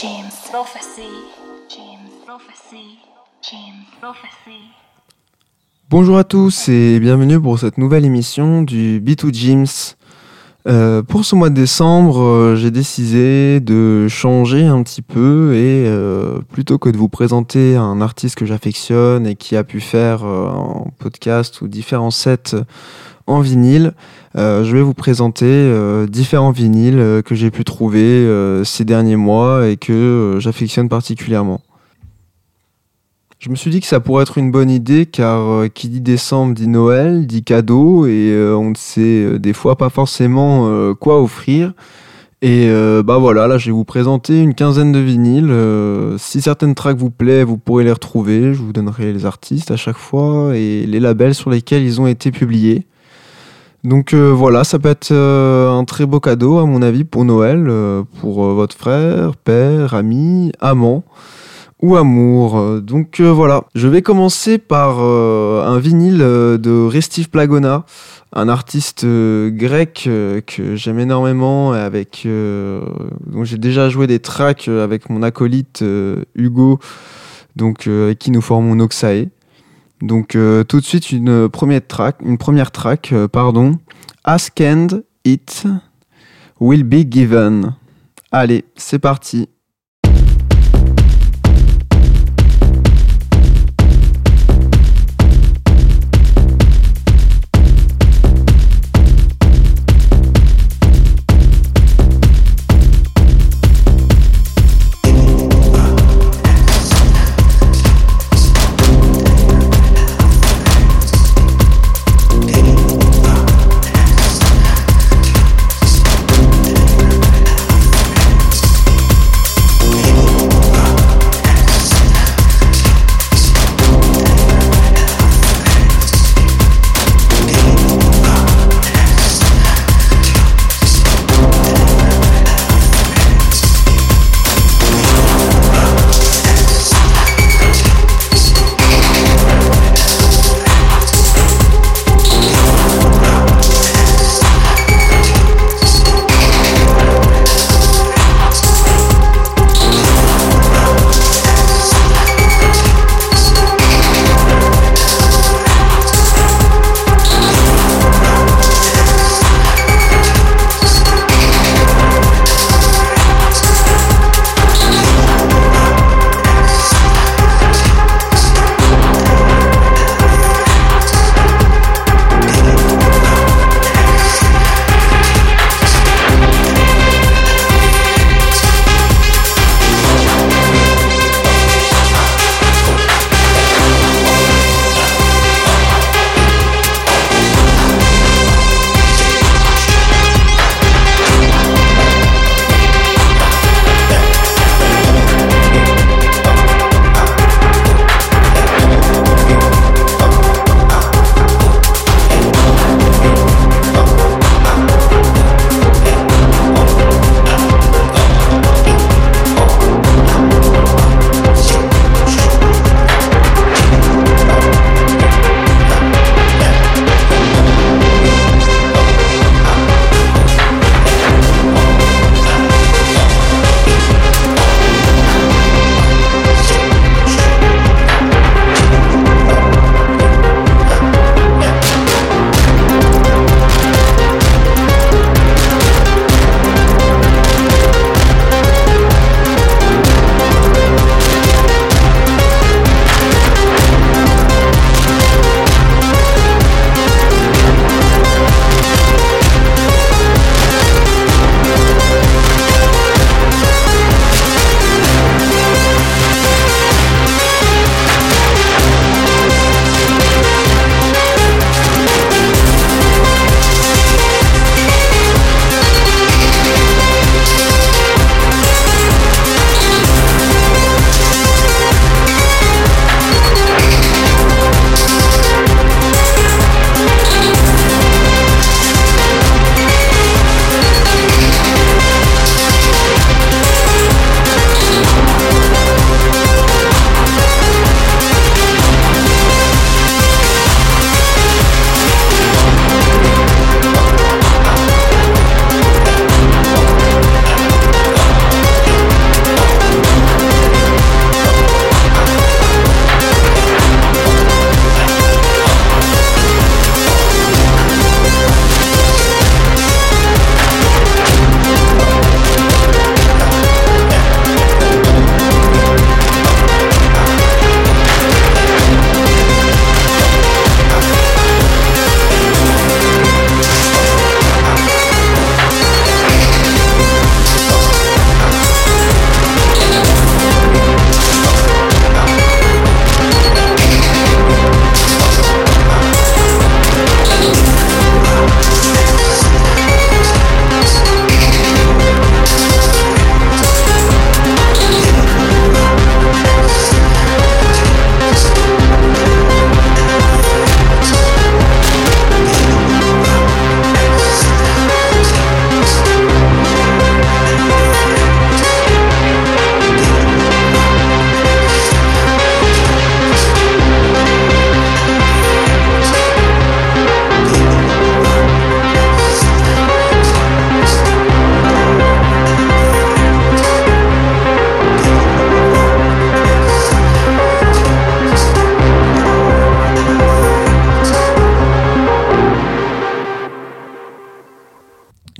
James Prophecy. James Prophecy. James Prophecy. Bonjour à tous et bienvenue pour cette nouvelle émission du B2 Gyms. Euh, pour ce mois de décembre, euh, j'ai décidé de changer un petit peu et euh, plutôt que de vous présenter un artiste que j'affectionne et qui a pu faire un podcast ou différents sets en vinyle, je vais vous présenter différents vinyles que j'ai pu trouver ces derniers mois et que j'affectionne particulièrement. Je me suis dit que ça pourrait être une bonne idée car euh, qui dit décembre dit Noël, dit cadeau et euh, on ne sait euh, des fois pas forcément quoi offrir. Et bah voilà, là je vais vous présenter une quinzaine de vinyles. si certaines tracks vous plaisent, vous pourrez les retrouver. Je vous donnerai les artistes à chaque fois et les labels sur lesquels ils ont été publiés. Donc voilà, ça peut être un très beau cadeau à mon avis pour Noël, pour votre frère, père, ami, amant ou amour. Donc euh, voilà, je vais commencer par euh, un vinyle euh, de Restif Plagona, un artiste grec que j'aime énormément, avec dont j'ai déjà joué des tracks avec mon acolyte Hugo, donc qui nous formons Noxae. Donc tout de suite une première track, une première track, pardon, Ask and It Will Be Given. Allez, c'est parti.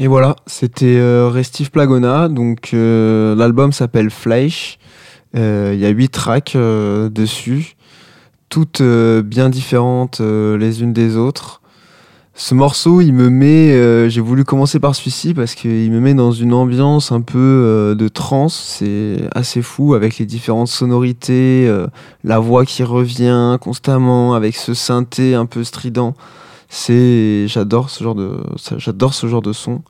Et voilà, c'était euh, Restif Plagona. Donc euh, l'album s'appelle Fleisch. Euh, Il y a huit tracks dessus, toutes bien différentes les unes des autres. Ce morceau, il me met. J'ai voulu commencer par celui-ci parce qu'il me met dans une ambiance un peu de trance. C'est assez fou avec les différentes sonorités, la voix qui revient constamment avec ce synthé un peu strident. C'est, j'adore ce genre de, j'adore ce genre de son.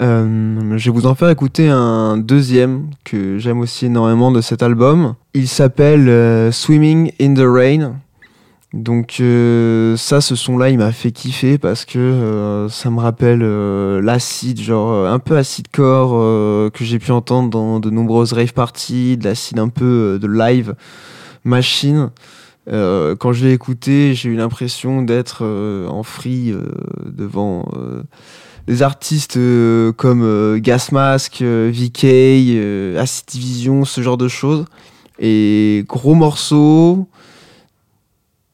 Euh, je vais vous en faire écouter un deuxième que j'aime aussi énormément de cet album. Il s'appelle euh, Swimming in the Rain. Donc euh, ça, ce son-là, il m'a fait kiffer parce que ça me rappelle l'acide, genre un peu acidcore euh, que j'ai pu entendre dans de nombreuses rave parties, de l'acide un peu de live machine. Euh, quand je l'ai écouté, j'ai eu l'impression d'être euh, en free euh, devant des artistes comme Gas Mask, euh, VK, Acid Division, ce genre de choses. Et gros morceau,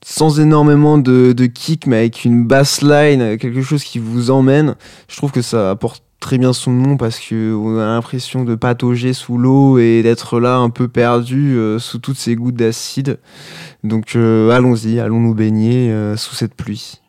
sans énormément de, kick, mais avec une bassline, quelque chose qui vous emmène. Je trouve que ça apporte très bien son nom parce que on a l'impression de patauger sous l'eau et d'être là un peu perdu sous toutes ces gouttes d'acide. Donc euh, allons-y, allons nous baigner euh, sous cette pluie.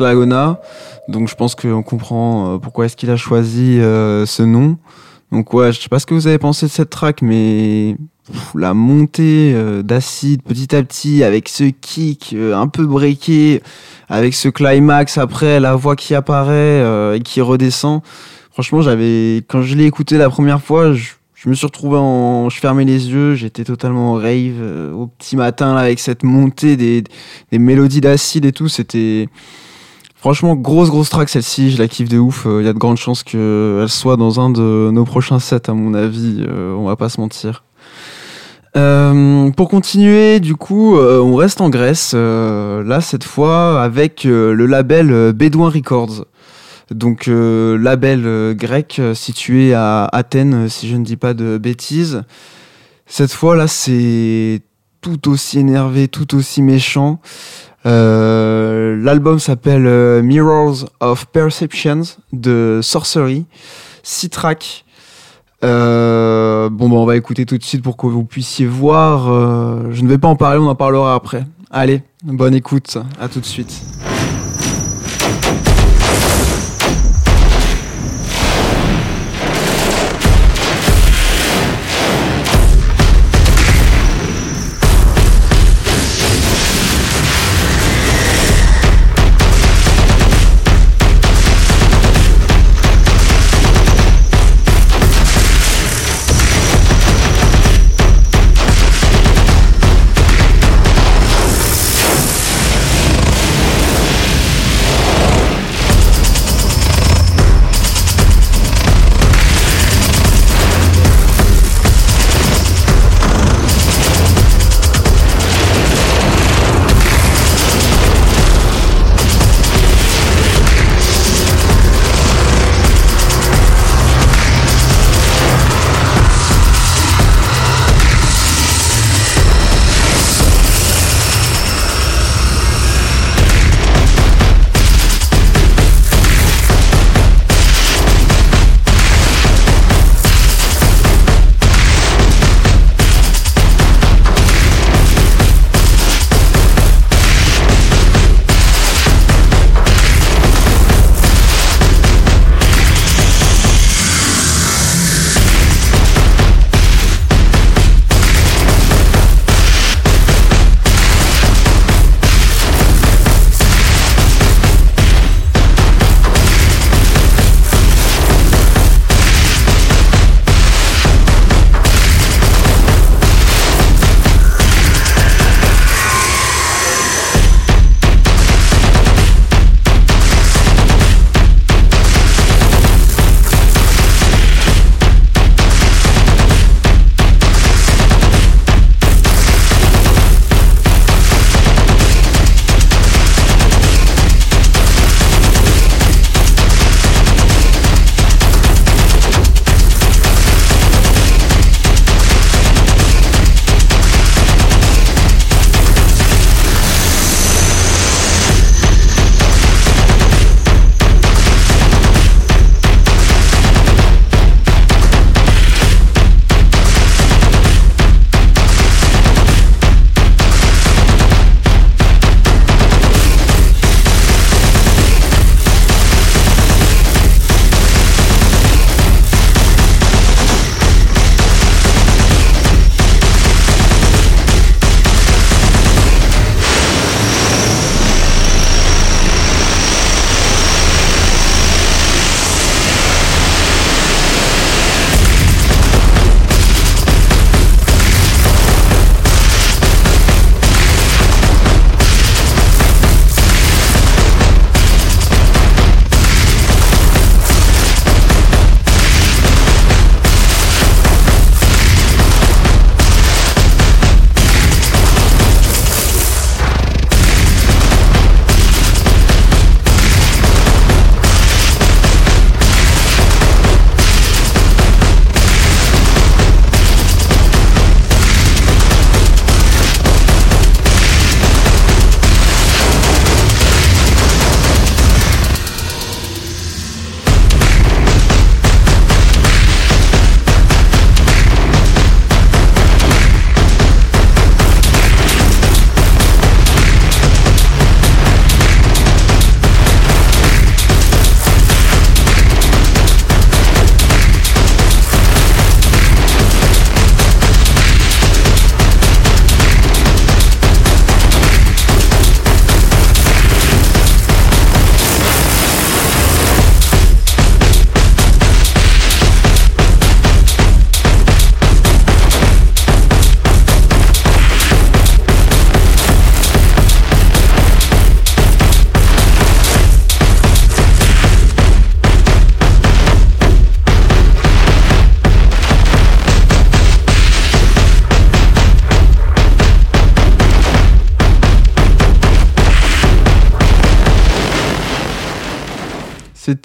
Lagona. Donc je pense qu'on comprend pourquoi est-ce qu'il a choisi ce nom. Donc ouais, je sais pas ce que vous avez pensé de cette track, mais la montée d'acide petit à petit avec ce kick un peu breaké, avec ce climax après, la voix qui apparaît et qui redescend. Franchement, j'avais quand je l'ai écouté la première fois, je, me suis retrouvé en. Je fermais les yeux, j'étais totalement rave euh, au petit matin avec cette montée des, des mélodies d'acide et tout. C'était. Franchement, grosse, grosse track celle-ci, je la kiffe de ouf. Il euh, y a de grandes chances qu'elle soit dans un de nos prochains sets, à mon avis. Euh, on va pas se mentir. pour continuer, du coup, on reste en Grèce. là, cette fois, avec le label Bedouin Records. Donc euh, label euh, grec euh, situé à Athènes, si je ne dis pas de bêtises. Cette fois là, c'est tout aussi énervé, tout aussi méchant. L'album s'appelle Mirrors of Perceptions de Sorcery, six tracks. bon, bah, on va écouter tout de suite pour que vous puissiez voir. je ne vais pas en parler, on en parlera après. Allez, bonne écoute, à tout de suite.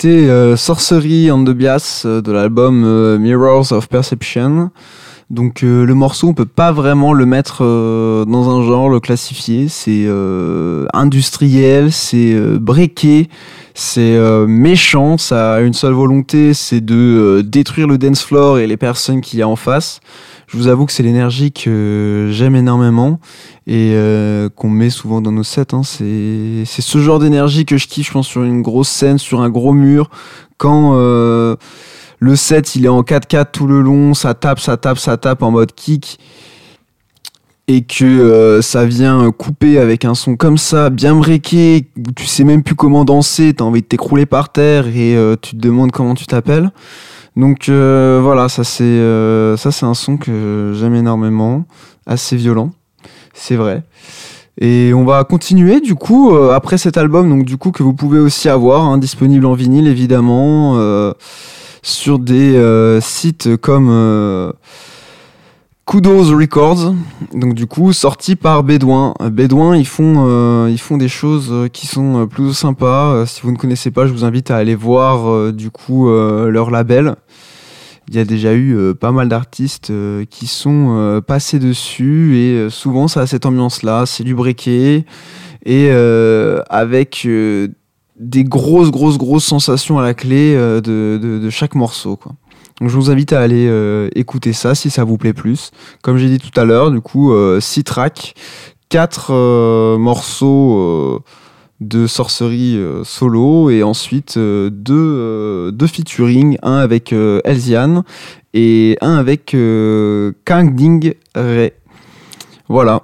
Euh, Sorcery and the Bias euh, de l'album euh, Mirrors of Perception. Donc le morceau, on peut pas vraiment le mettre dans un genre, le classifier. C'est industriel, c'est breaké, c'est méchant. Ça a une seule volonté, c'est de détruire le dance floor et les personnes qu'il y a en face. Je vous avoue que c'est l'énergie que j'aime énormément et euh, qu'on met souvent dans nos sets. Hein. C'est ce genre d'énergie que je kiffe, je pense, sur une grosse scène, sur un gros mur, quand euh, le set il est en 4-4 tout le long, ça tape, ça tape, ça tape en mode kick et que euh, ça vient couper avec un son comme ça, bien breaké, tu sais même plus comment danser, t'as envie de t'écrouler par terre et tu te demandes comment tu t'appelles. Donc euh, voilà, ça c'est euh, ça c'est un son que j'aime énormément, assez violent, c'est vrai. Et on va continuer du coup euh, après cet album, donc du coup que vous pouvez aussi avoir, hein, disponible en vinyle évidemment, sur des sites comme Kudos Records, donc du coup sorti par Bédouin. Bédouin, ils font ils font des choses qui sont plutôt sympas. si vous ne connaissez pas, je vous invite à aller voir du coup leur label. Il y a déjà eu pas mal d'artistes qui sont passés dessus et souvent ça a cette ambiance là, c'est du breaké et avec des grosses grosses grosses sensations à la clé de, chaque morceau. Donc je vous invite à aller euh, écouter ça si ça vous plaît plus. Comme j'ai dit tout à l'heure, du coup, 6 euh, tracks, 4 euh, morceaux de sorcerie solo et ensuite deux, deux featuring, un avec Elzian et un avec Kang Ding Ray. Voilà.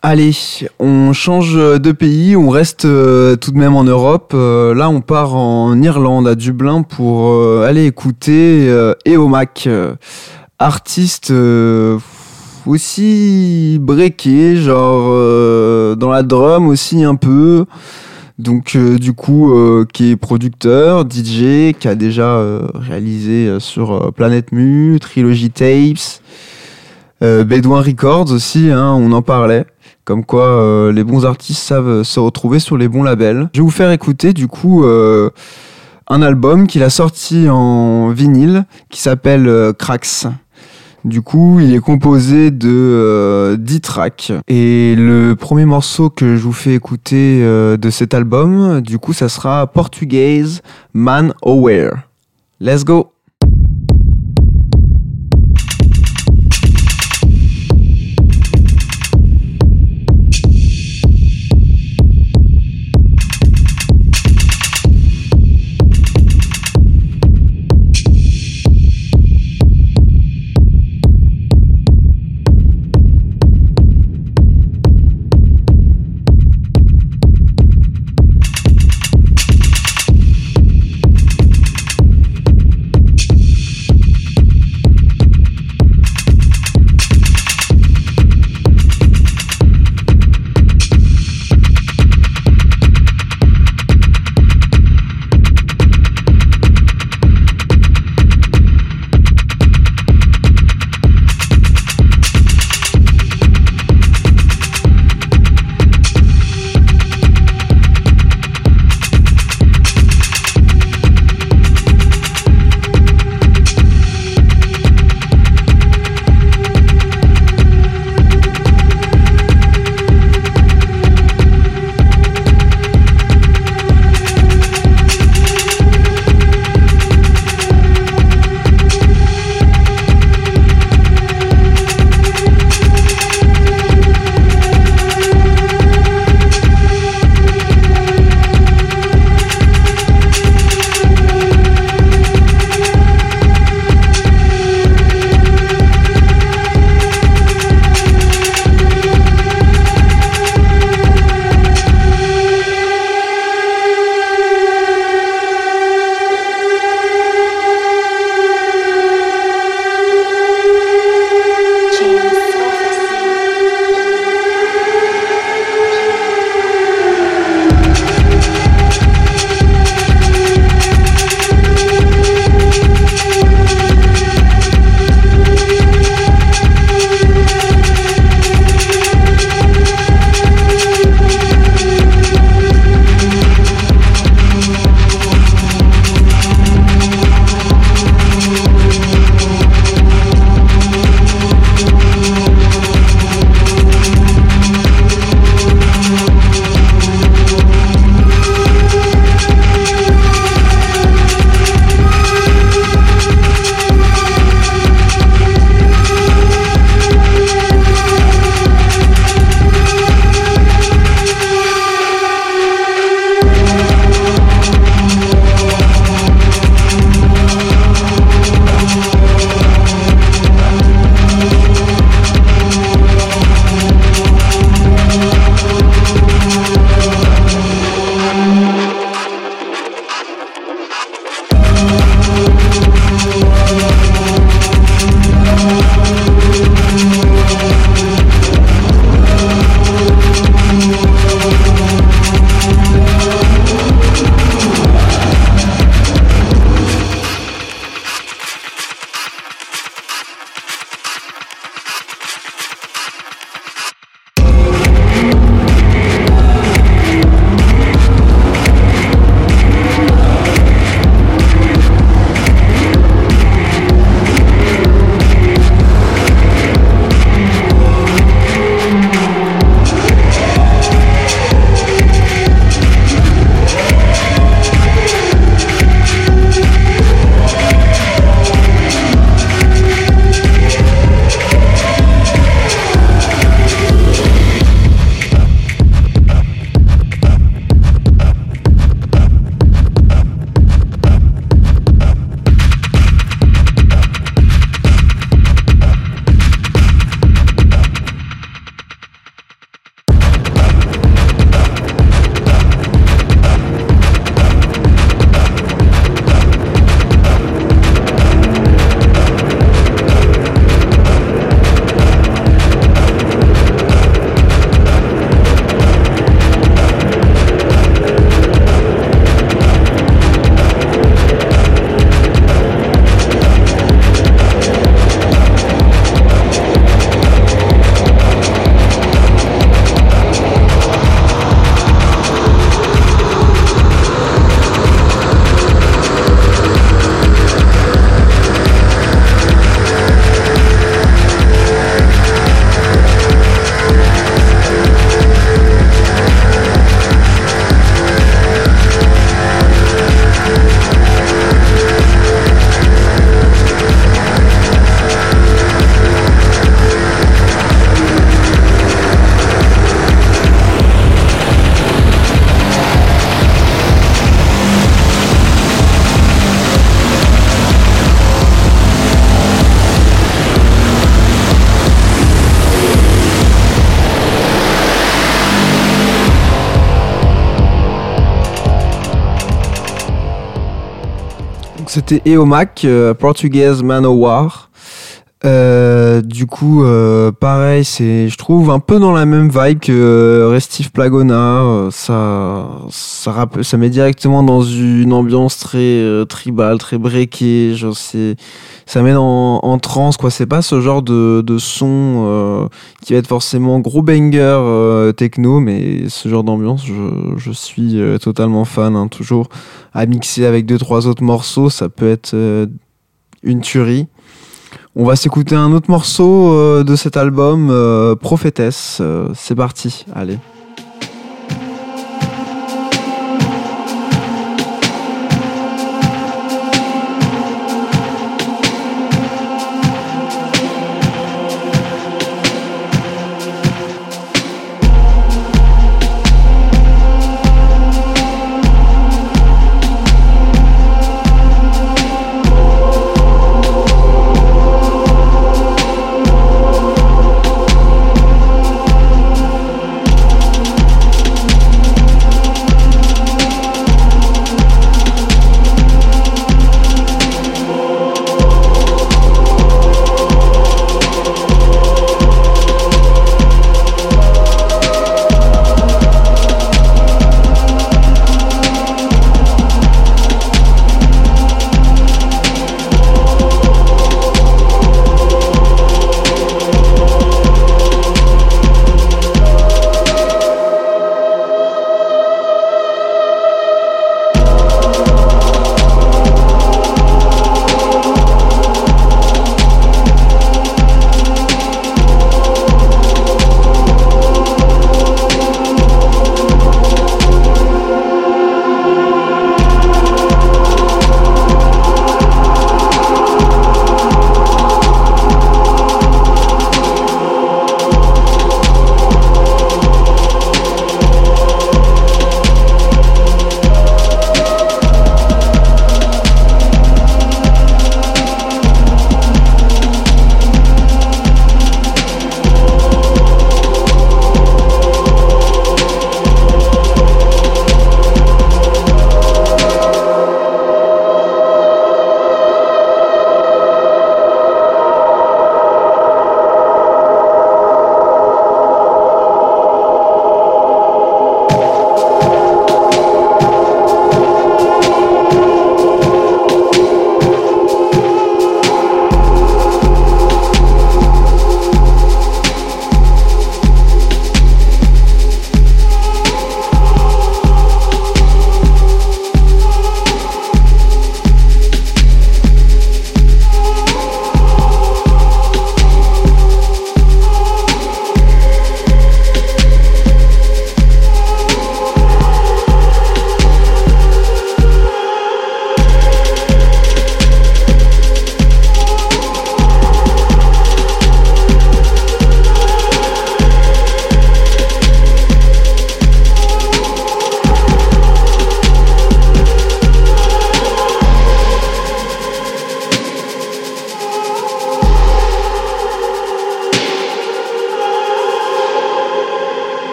Allez, on change de pays, on reste euh, tout de même en Europe. Euh, là, on part en Irlande, à Dublin, pour euh, aller écouter Eomac, artiste aussi breaké, genre dans la drum aussi un peu. Donc du coup, qui est producteur, DJ, qui a déjà réalisé sur Planet Mu, Trilogy Tapes, Bedouin Records aussi, hein, on en parlait. Comme quoi, euh, les bons artistes savent se retrouver sur les bons labels. Je vais vous faire écouter du coup euh, un album qu'il a sorti en vinyle qui s'appelle euh, Cracks. Du coup, il est composé de 10 tracks. Et le premier morceau que je vous fais écouter de cet album, du coup, ça sera Portugaise Man Aware. Let's go! C'était Eomac, euh, Portuguese Manowar. Euh, du coup, euh, pareil, c'est, je trouve un peu dans la même vibe que euh, Restif Plagona. Euh, ça, ça, met directement dans une ambiance très euh, tribale, très breakée. Genre, c'est, ça met en, en transe, quoi. C'est pas ce genre de, son qui va être forcément gros banger techno, mais ce genre d'ambiance, je, suis totalement fan. hein. toujours à mixer avec deux trois autres morceaux, ça peut être une tuerie. On va s'écouter un autre morceau euh, de cet album, euh, Prophétesse. Euh, c'est parti, allez.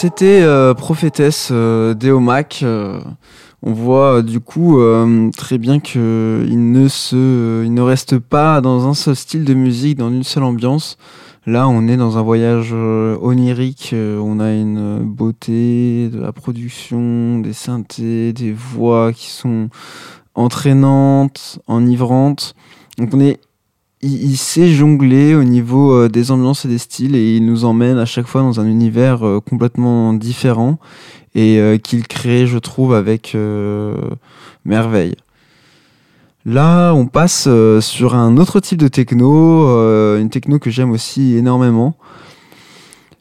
C'était euh, Prophétesse euh, d'Eomac. euh, on voit du coup très bien que il ne se, il ne reste pas dans un seul style de musique, dans une seule ambiance. Là, on est dans un voyage onirique. on a une beauté de la production, des synthés, des voix qui sont entraînantes, enivrantes. Donc on est il, sait jongler au niveau euh, des ambiances et des styles et il nous emmène à chaque fois dans un univers euh, complètement différent et euh, qu'il crée, je trouve, avec merveille. Là, on passe sur un autre type de techno, une techno que j'aime aussi énormément.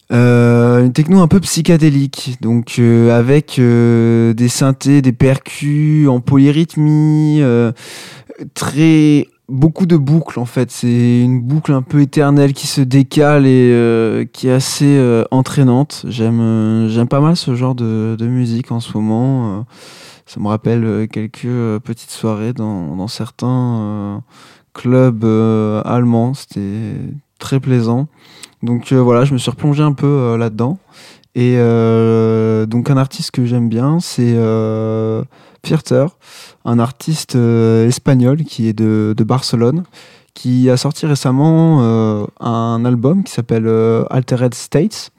une techno un peu psychédélique, donc avec des synthés, des percus en polyrythmie, très beaucoup de boucles en fait. C'est une boucle un peu éternelle qui se décale et euh, qui est assez euh, entraînante. J'aime euh, j'aime pas mal ce genre de, de musique en ce moment. ça me rappelle quelques petites soirées dans, dans certains clubs allemands. C'était très plaisant. Donc voilà, je me suis replongé un peu là-dedans. Et donc un artiste que j'aime bien, c'est Fierter, un artiste euh, espagnol qui est de, Barcelone, qui a sorti récemment euh, un album qui s'appelle euh, Altered States,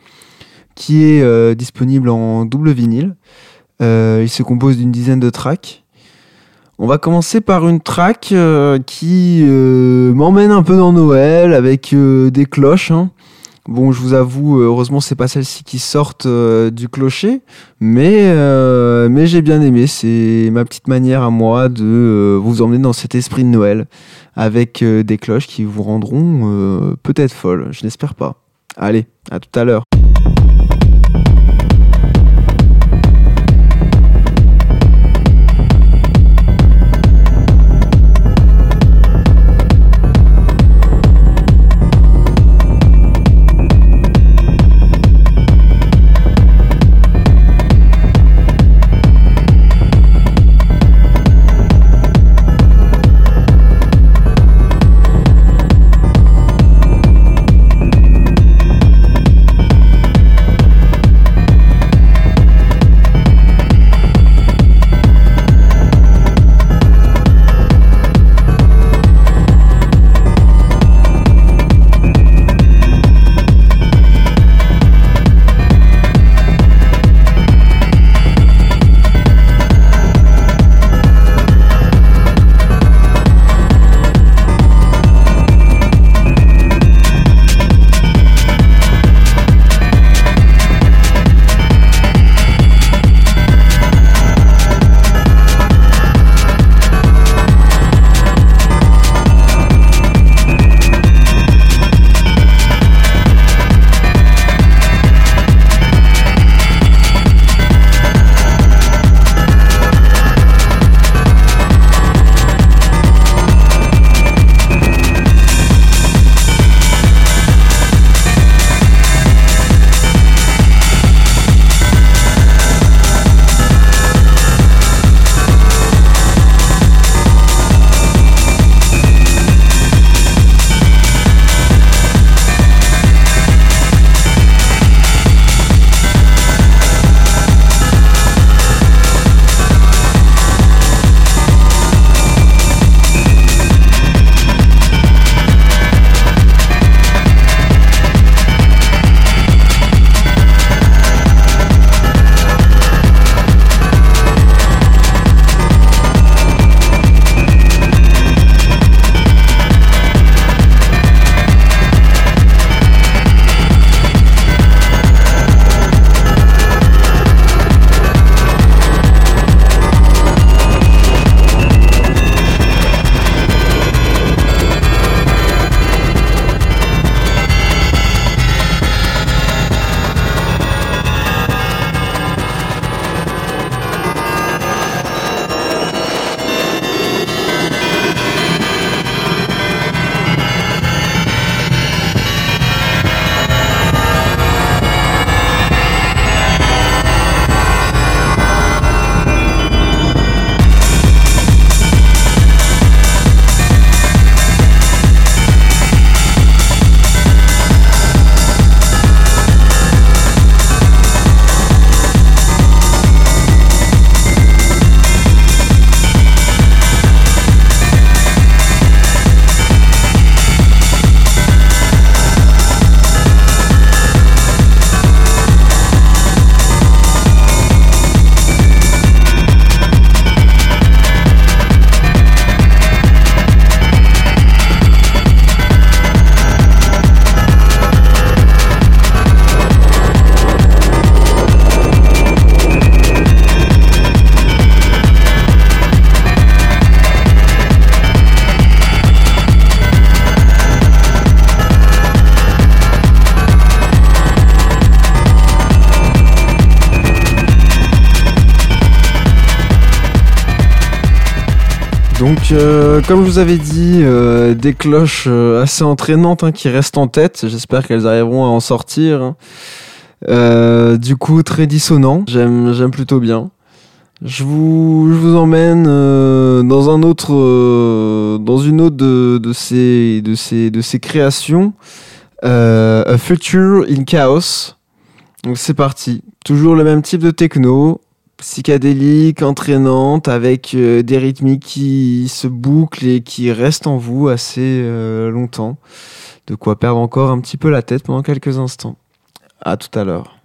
qui est disponible en double vinyle. il se compose d'une dizaine de tracks. On va commencer par une track qui m'emmène un peu dans Noël avec des cloches. Hein. Bon, je vous avoue, euh, heureusement, c'est pas celle-ci qui sortent euh, du clocher, mais, euh, mais j'ai bien aimé. C'est ma petite manière à moi de vous emmener dans cet esprit de Noël avec des cloches qui vous rendront peut-être folles. Je n'espère pas. Allez, à tout à l'heure. Euh, comme je vous avais dit, euh, des cloches euh, assez entraînantes hein, qui restent en tête. J'espère qu'elles arriveront à en sortir. hein. Du coup, très dissonant. J'aime, plutôt bien. Je vous, emmène dans un autre, dans une autre de, de ces, de ces, de ces créations. A Future in Chaos. Donc c'est parti. Toujours le même type de techno, psychédélique, entraînante, avec euh, des rythmiques qui se bouclent et qui restent en vous assez euh, longtemps. De quoi perdre encore un petit peu la tête pendant quelques instants. À tout à l'heure.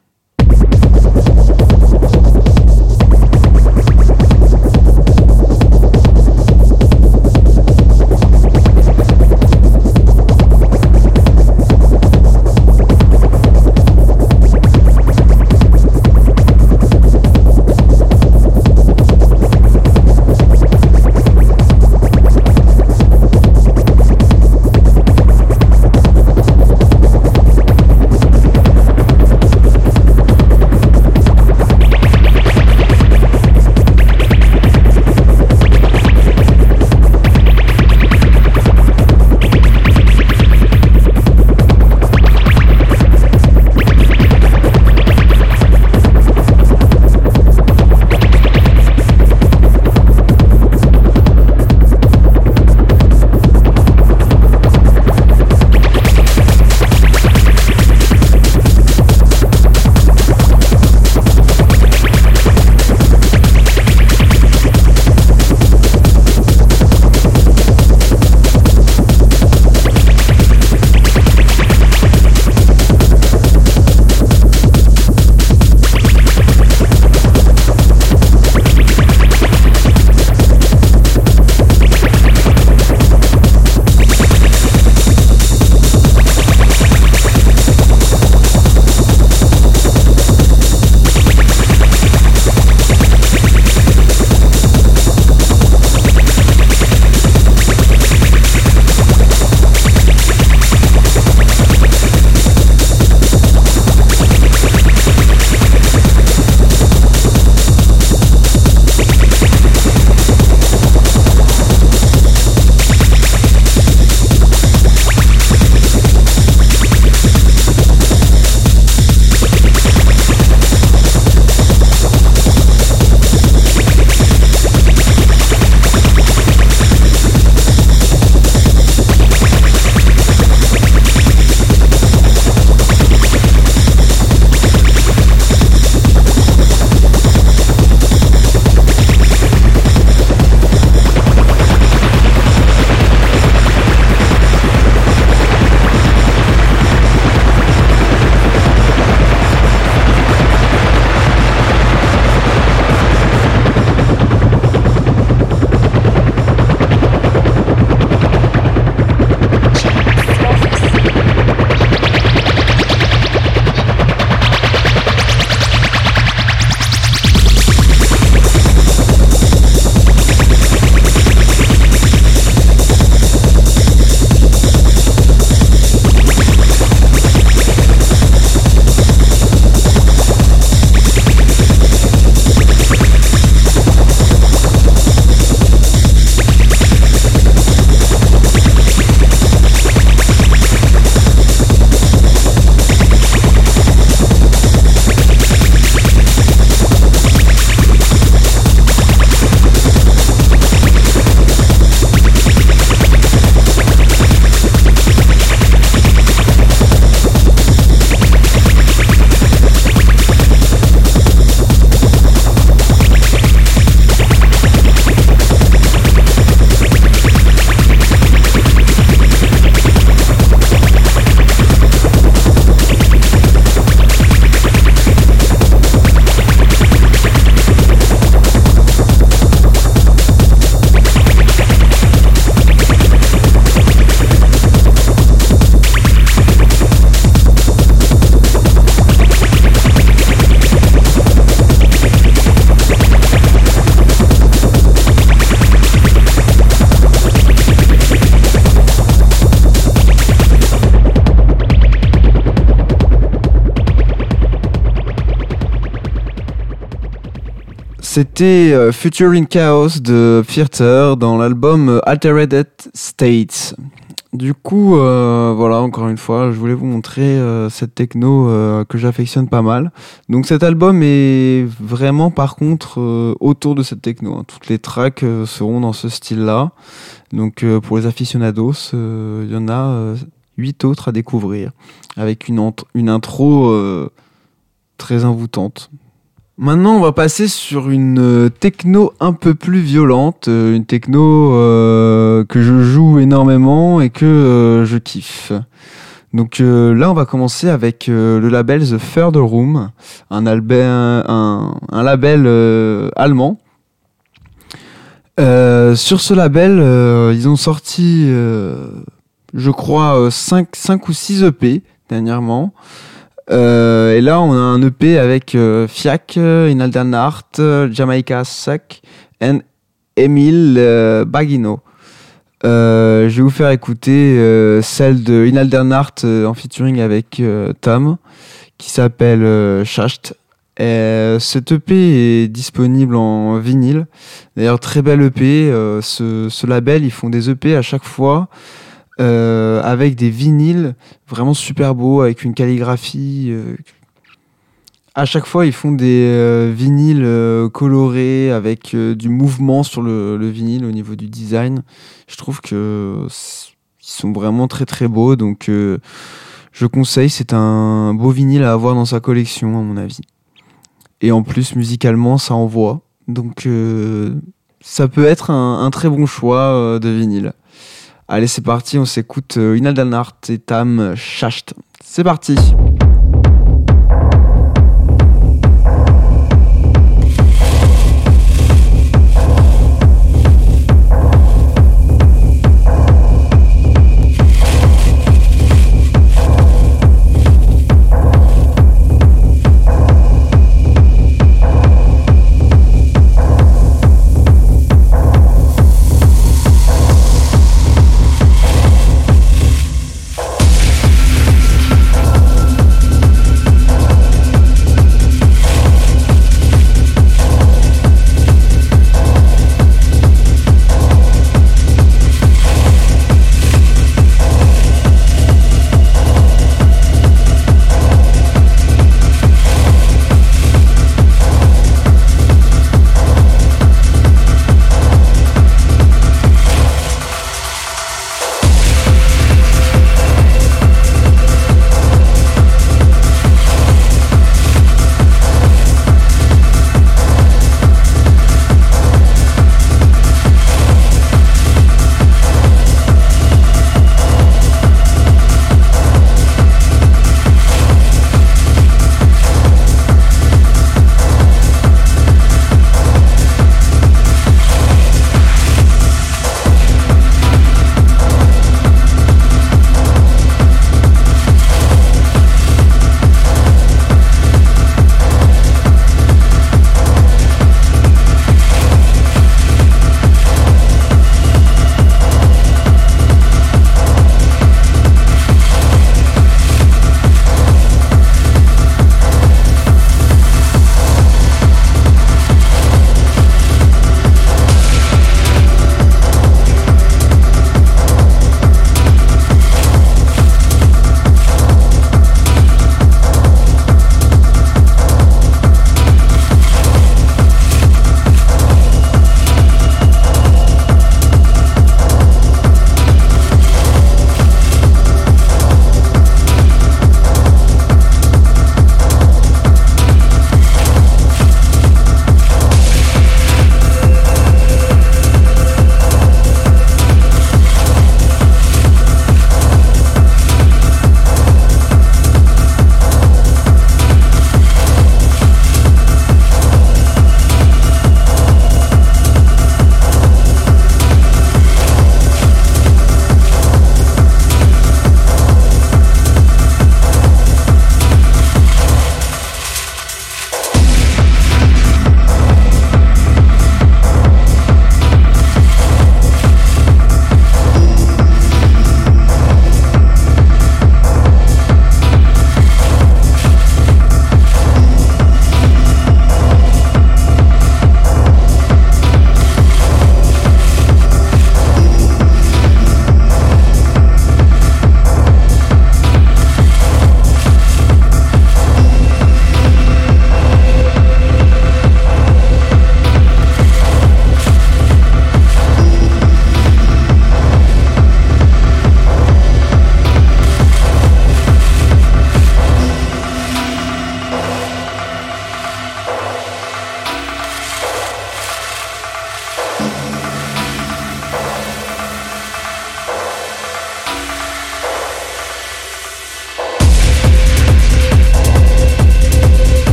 C'était euh, Future in Chaos de Theater dans l'album euh, Altered States. Du coup, euh, voilà, encore une fois, je voulais vous montrer cette techno que j'affectionne pas mal. Donc cet album est vraiment par contre autour de cette techno. Hein. Toutes les tracks seront dans ce style-là. Donc pour les aficionados, il y en a huit autres à découvrir avec une, une intro très envoûtante. Maintenant, on va passer sur une euh, techno un peu plus violente, euh, une techno euh, que je joue énormément et que je kiffe. Donc là, on va commencer avec le label The Third Room, un, label allemand. sur ce label, ils ont sorti, je crois, 5, 5 ou 6 EP dernièrement. Euh, et là, on a un EP avec euh, Fiac, Inaldernart, Jamaica Suck et Emile euh, Bagino. je vais vous faire écouter celle de en featuring avec Tom, qui s'appelle Shacht. Et cet EP est disponible en vinyle. D'ailleurs, très bel EP. ce, label, ils font des EP à chaque fois. Euh, avec des vinyles vraiment super beaux, avec une calligraphie. Euh, à chaque fois, ils font des euh, vinyles colorés avec du mouvement sur le, vinyle au niveau du design. Je trouve que ils sont vraiment très très beaux, donc je conseille. C'est un beau vinyle à avoir dans sa collection, à mon avis. Et en plus, musicalement, ça envoie. Donc, ça peut être un très bon choix de vinyle. Allez, c'est parti, on s'écoute euh, Inaldanart et Tam Shacht. C'est parti!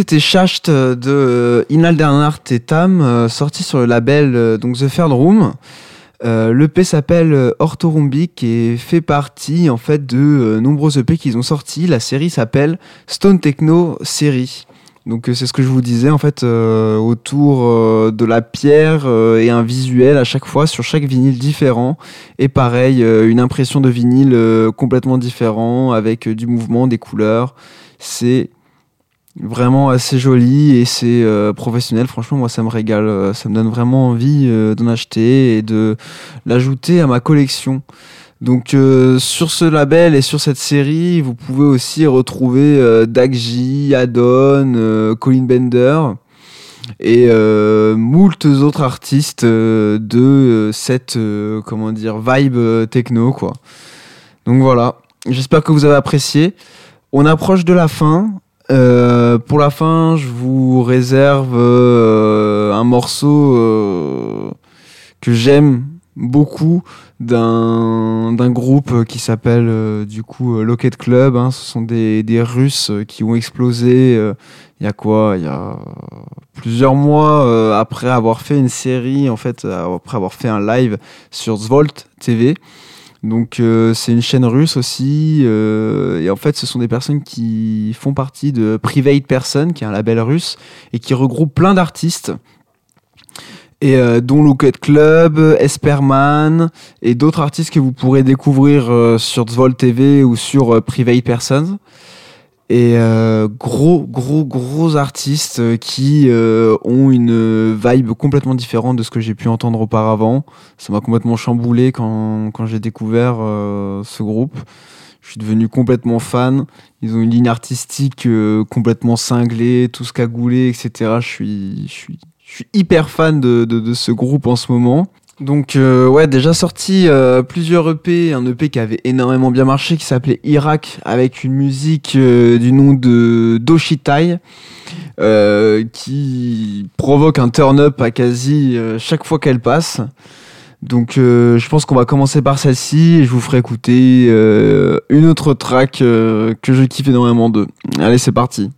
C'était Shacht de Inaldernart et Tam, sorti sur le label donc The Third Room. Euh, L'EP s'appelle Orthorhombic et fait partie en fait de nombreux EP qu'ils ont sortis. La série s'appelle Stone Techno Série. Donc c'est ce que je vous disais en fait autour de la pierre et un visuel à chaque fois sur chaque vinyle différent et pareil une impression de vinyle complètement différent avec du mouvement, des couleurs. C'est vraiment assez joli et c'est euh, professionnel. Franchement, moi, ça me régale. Euh, ça me donne vraiment envie euh, d'en acheter et de l'ajouter à ma collection. Donc, sur ce label et sur cette série, vous pouvez aussi retrouver Dagji, Adon, Colin Bender et moult autres artistes de cette comment dire vibe techno quoi. Donc voilà, j'espère que vous avez apprécié. On approche de la fin. Euh, pour la fin, je vous réserve euh, un morceau euh, que j'aime beaucoup d'un groupe qui s'appelle du coup Locket Club. Hein. Ce sont des, des, Russes qui ont explosé il y a quoi Il y a plusieurs mois après avoir fait une série, en fait, après avoir fait un live sur Zvolt TV. Donc euh, c'est une chaîne russe aussi euh, et en fait ce sont des personnes qui font partie de Private Person qui est un label russe et qui regroupe plein d'artistes et euh, dont Lookout Club, Esperman et d'autres artistes que vous pourrez découvrir sur Zvol TV ou sur Private Person et euh, gros gros gros artistes euh, qui euh, ont une vibe complètement différente de ce que j'ai pu entendre auparavant. Ça m'a complètement chamboulé quand, quand j'ai découvert ce groupe. Je suis devenu complètement fan. Ils ont une ligne artistique complètement cinglée, tous cagoulés, etc. Je suis, je suis, je suis hyper fan de ce groupe en ce moment. Donc euh, ouais, déjà sorti euh, plusieurs EP, un EP qui avait énormément bien marché, qui s'appelait Irak, avec une musique euh, du nom de Doshitai, qui provoque un turn-up à quasi chaque fois qu'elle passe. Donc je pense qu'on va commencer par celle-ci et je vous ferai écouter une autre track que je kiffe énormément d'eux. Allez, c'est parti.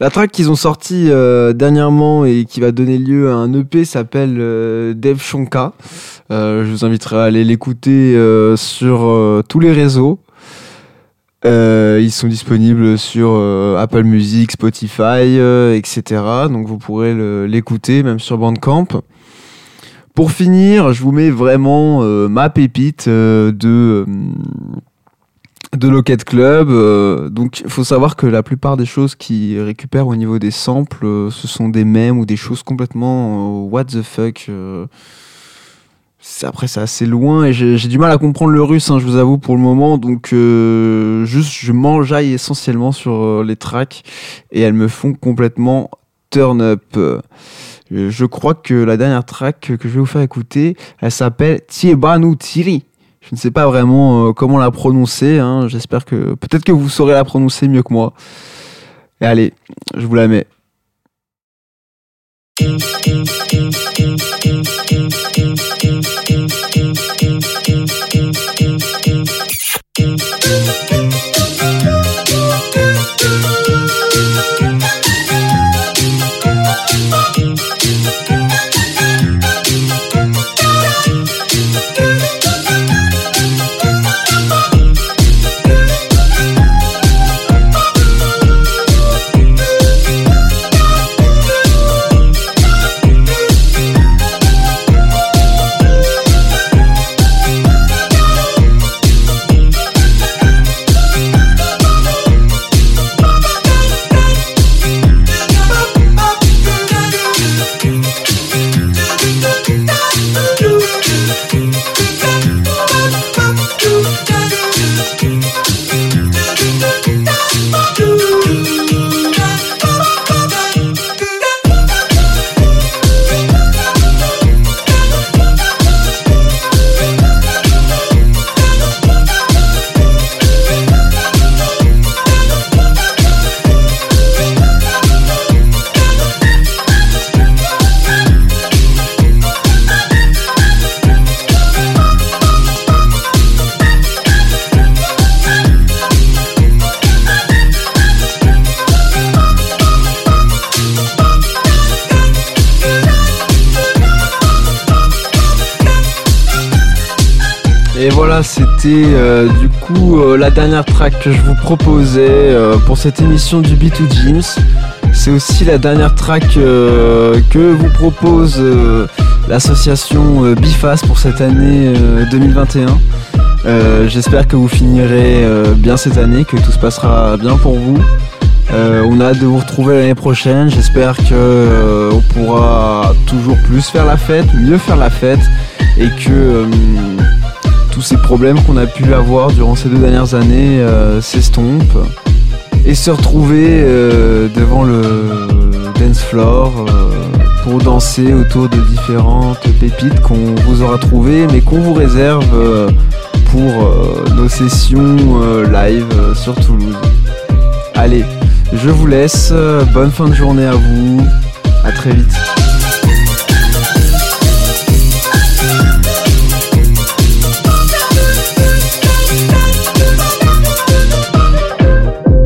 La track qu'ils ont sorti euh, dernièrement et qui va donner lieu à un EP s'appelle euh, Dev Shonka. Euh, je vous inviterai à aller l'écouter sur tous les réseaux. Ils sont disponibles sur Apple Music, Spotify, etc. Donc vous pourrez l'écouter même sur Bandcamp. Pour finir, je vous mets vraiment ma pépite de de Locket Club. euh, donc, il faut savoir que la plupart des choses qu'ils récupèrent au niveau des samples, euh, ce sont des mèmes ou des choses complètement euh, what the fuck. après, c'est assez loin et j'ai du mal à comprendre le russe, hein, je vous avoue, pour le moment. Donc, juste, je m'enjaille essentiellement sur les tracks et elles me font complètement turn up. Je crois que la dernière track que je vais vous faire écouter, elle s'appelle Tiebanu Tiri. Je ne sais pas vraiment euh, comment la prononcer. hein. J'espère que peut-être que vous saurez la prononcer mieux que moi. Et allez, je vous la mets. La dernière track que je vous proposais euh, pour cette émission du B2 Gyms. C'est aussi la dernière track euh, que vous propose euh, l'association Bifas pour cette année euh, 2021. Euh, J'espère que vous finirez bien cette année, que tout se passera bien pour vous. On a hâte de vous retrouver l'année prochaine. J'espère que on pourra toujours plus faire la fête, mieux faire la fête, et que tous ces problèmes qu'on a pu avoir durant ces deux dernières années euh, s'estompent et se retrouver euh, devant le dance floor euh, pour danser autour de différentes pépites qu'on vous aura trouvées mais qu'on vous réserve pour nos sessions live sur Toulouse. Allez, je vous laisse, bonne fin de journée à vous, à très vite.